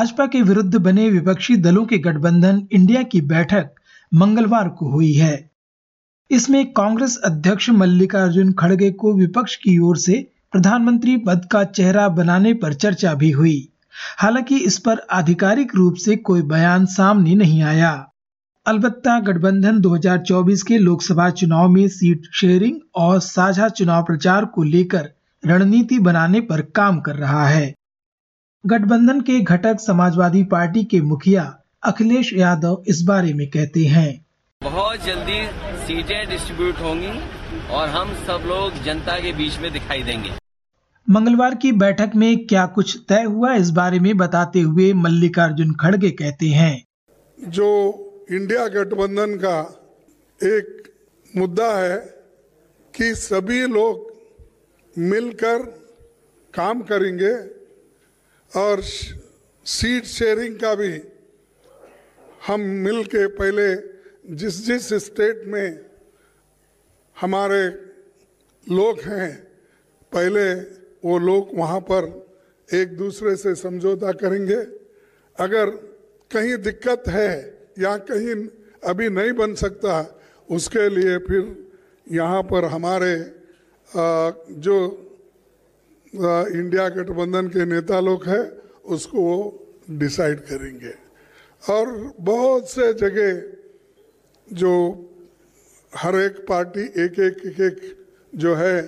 भाजपा के विरुद्ध बने विपक्षी दलों के गठबंधन इंडिया की बैठक मंगलवार को हुई है। इसमें कांग्रेस अध्यक्ष मल्लिकार्जुन खड़गे को विपक्ष की ओर से प्रधानमंत्री पद का चेहरा बनाने पर चर्चा भी हुई। हालाँकि इस पर आधिकारिक रूप से कोई बयान सामने नहीं आया। अलबत्ता गठबंधन 2024 के लोकसभा चुनाव में सीट शेयरिंग और साझा चुनाव प्रचार को लेकर रणनीति बनाने पर काम कर रहा है। गठबंधन के घटक समाजवादी पार्टी के मुखिया अखिलेश यादव इस बारे में कहते हैं। बहुत जल्दी सीटें डिस्ट्रीब्यूट होंगी और हम सब लोग जनता के बीच में दिखाई देंगे। मंगलवार की बैठक में क्या कुछ तय हुआ इस बारे में बताते हुए मल्लिकार्जुन खड़गे कहते हैं। जो इंडिया गठबंधन का एक मुद्दा है कि सभी लोग मिलकर काम करेंगे और सीट शेयरिंग का भी हम मिल के पहले जिस जिस स्टेट में हमारे लोग हैं, पहले वो लोग वहाँ पर एक दूसरे से समझौता करेंगे। अगर कहीं दिक्कत है या कहीं अभी नहीं बन सकता, उसके लिए फिर यहाँ पर हमारे जो इंडिया गठबंधन के नेता लोग हैं उसको वो डिसाइड करेंगे। और बहुत से जगह जो हर एक पार्टी एक एक एक, एक जो है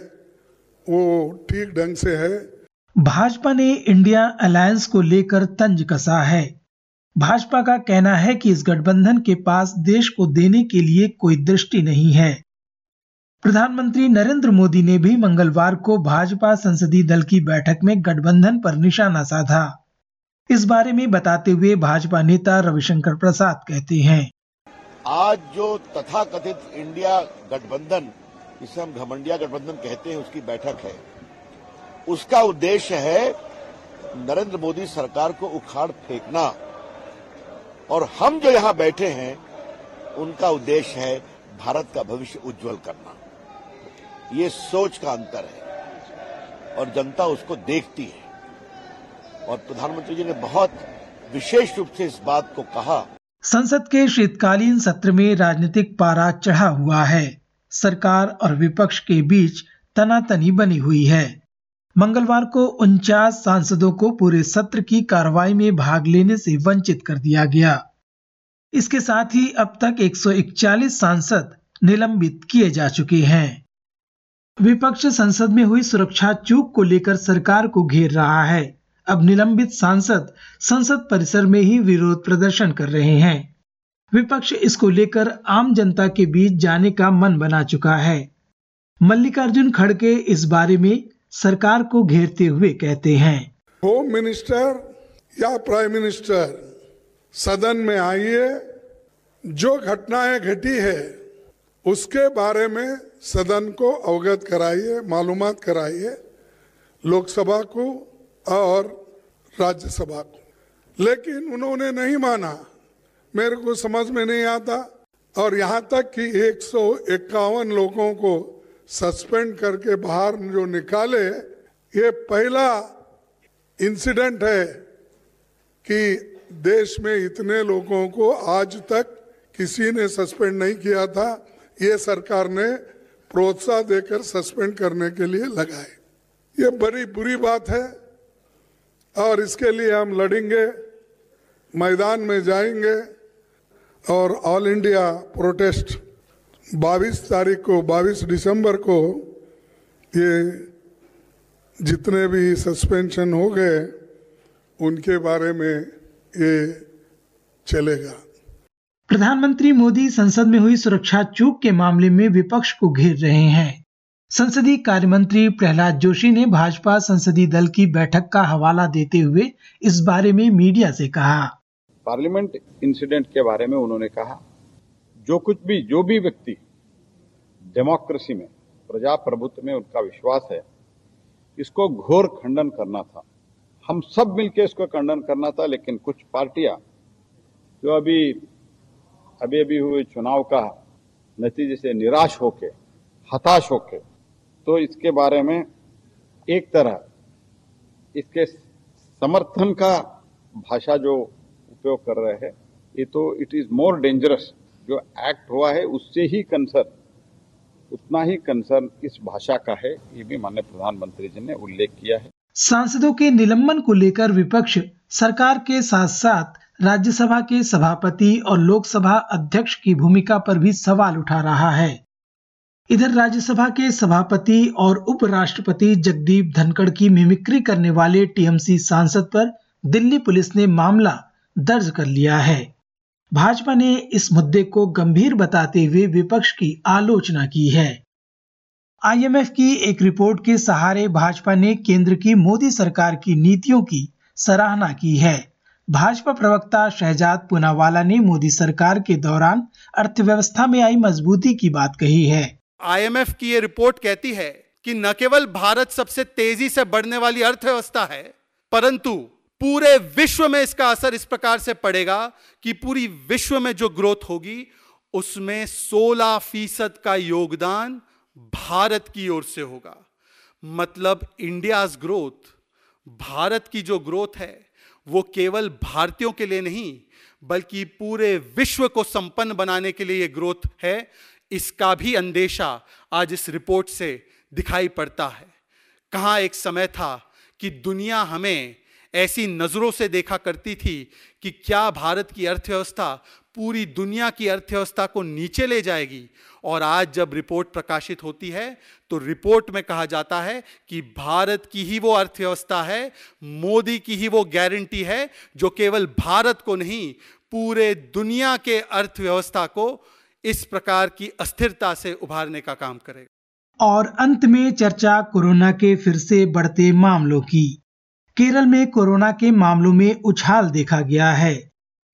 वो ठीक ढंग से है। भाजपा ने इंडिया अलायंस को लेकर तंज कसा है। भाजपा का कहना है कि इस गठबंधन के पास देश को देने के लिए कोई दृष्टि नहीं है। प्रधानमंत्री नरेंद्र मोदी ने भी मंगलवार को भाजपा संसदीय दल की बैठक में गठबंधन पर निशाना साधा। इस बारे में बताते हुए भाजपा नेता रविशंकर प्रसाद कहते हैं। आज जो तथाकथित इंडिया गठबंधन जिसे हम घमंडिया गठबंधन कहते हैं, उसकी बैठक है। उसका उद्देश्य है नरेंद्र मोदी सरकार को उखाड़ फेंकना। और हम जो यहाँ बैठे हैं, उनका उद्देश्य है भारत का भविष्य उज्जवल करना। ये सोच का अंतर है। और जनता उसको देखती है। और प्रधानमंत्री जी ने बहुत विशेष रूप से इस बात को कहा। संसद के शीतकालीन सत्र में राजनीतिक पारा चढ़ा हुआ है। सरकार और विपक्ष के बीच तनातनी बनी हुई है। मंगलवार को उनचास सांसदों को पूरे सत्र की कार्रवाई में भाग लेने से वंचित कर दिया गया। इसके साथ ही अब तक 141 सांसद निलंबित किए जा चुके हैं। विपक्ष संसद में हुई सुरक्षा चूक को लेकर सरकार को घेर रहा है। अब निलंबित सांसद संसद परिसर में ही विरोध प्रदर्शन कर रहे हैं। विपक्ष इसको लेकर आम जनता के बीच जाने का मन बना चुका है। मल्लिकार्जुन खड़गे इस बारे में सरकार को घेरते हुए कहते हैं। होम मिनिस्टर या प्राइम मिनिस्टर सदन में आइए। जो घटनाएँ घटी है, उसके बारे में सदन को अवगत कराइए मालूम कराइए, लोकसभा को और राज्यसभा को। लेकिन उन्होंने नहीं माना, मेरे को समझ में नहीं आता। और यहाँ तक कि एक सौ इक्यावन लोगों को सस्पेंड करके बाहर जो निकाले, ये पहला इंसिडेंट है कि देश में इतने लोगों को आज तक किसी ने सस्पेंड नहीं किया था। ये सरकार ने प्रोत्साहन देकर सस्पेंड करने के लिए लगाए। ये बड़ी बुरी बात है और इसके लिए हम लड़ेंगे, मैदान में जाएँगे और ऑल इंडिया प्रोटेस्ट 22 तारीख को 22 दिसंबर को ये जितने भी सस्पेंशन हो गए, उनके बारे में ये चलेगा। प्रधानमंत्री मोदी संसद में हुई सुरक्षा चूक के मामले में विपक्ष को घेर रहे हैं। संसदीय कार्य मंत्री प्रहलाद जोशी ने भाजपा संसदीय दल की बैठक का हवाला देते हुए इस बारे में मीडिया से कहा। पार्लियामेंट इंसिडेंट के बारे में उन्होंने कहा, जो कुछ भी, जो भी व्यक्ति डेमोक्रेसी में प्रजा प्रजाप्रभुत्व में उनका विश्वास है, इसको घोर खंडन करना था। हम सब मिलकर इसको खंडन करना था, लेकिन कुछ पार्टियाँ जो अभी अभी अभी हुए चुनाव का नतीजे से निराश होके, हताश होके तो इसके बारे में एक तरह इसके समर्थन का भाषा जो उपयोग कर रहे हैं, ये तो इट इज़ मोर डेंजरस जो एक्ट हुआ है, उससे ही कंसर्न उतना ही कंसर्न इस भाषा का है, ये भी माननीय प्रधानमंत्री जी ने उल्लेख किया है। सांसदों के निलंबन को लेकर विपक्ष सरकार के साथ साथ राज्यसभा के सभापति और लोकसभा अध्यक्ष की भूमिका पर भी सवाल उठा रहा है। इधर राज्यसभा के सभापति और उपराष्ट्रपति जगदीप धनखड़ की मिमिक्री करने वाले टीएमसी सांसद पर दिल्ली पुलिस ने मामला दर्ज कर लिया है। भाजपा ने इस मुद्दे को गंभीर बताते हुए विपक्ष की आलोचना की है। आईएमएफ की एक रिपोर्ट के सहारे भाजपा ने केंद्र की मोदी सरकार की नीतियों की सराहना की है। भाजपा प्रवक्ता शहजाद पुनावाला ने मोदी सरकार के दौरान अर्थव्यवस्था में आई मजबूती की बात कही है। आईएमएफ की ये रिपोर्ट कहती है कि न केवल भारत सबसे तेज़ी से बढ़ने वाली अर्थव्यवस्था है, परंतु पूरे विश्व में इसका असर इस प्रकार से पड़ेगा कि पूरी विश्व में जो ग्रोथ होगी, उसमें 16 फ़ीसद का योगदान भारत की ओर से होगा। मतलब इंडियाज ग्रोथ, भारत की जो ग्रोथ है वो केवल भारतीयों के लिए नहीं, बल्कि पूरे विश्व को संपन्न बनाने के लिए ये ग्रोथ है, इसका भी अंदेशा आज इस रिपोर्ट से दिखाई पड़ता है। कहाँ एक समय था कि दुनिया हमें ऐसी नज़रों से देखा करती थी कि क्या भारत की अर्थव्यवस्था पूरी दुनिया की अर्थव्यवस्था को नीचे ले जाएगी। और आज जब रिपोर्ट प्रकाशित होती है तो रिपोर्ट में कहा जाता है कि भारत की ही वो अर्थव्यवस्था है, मोदी की ही वो गारंटी है, जो केवल भारत को नहीं, पूरे दुनिया के अर्थव्यवस्था को इस प्रकार की अस्थिरता से उभारने का काम करेगा। और अंत में चर्चा कोरोना के फिर से बढ़ते मामलों की। केरल में कोरोना के मामलों में उछाल देखा गया है।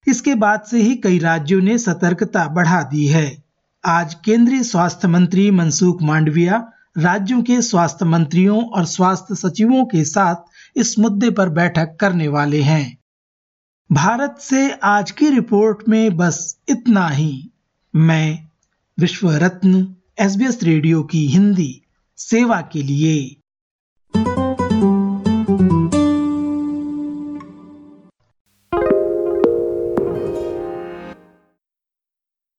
इसके बाद से ही कई राज्यों ने सतर्कता बढ़ा दी है। आज केंद्रीय स्वास्थ्य मंत्री मनसुख मांडविया राज्यों के स्वास्थ्य मंत्रियों और स्वास्थ्य सचिवों के साथ इस मुद्दे पर बैठक करने वाले हैं। भारत से आज की रिपोर्ट में बस इतना ही। मैं विश्व रत्न एसबीएस रेडियो की हिंदी, सेवा के लिए।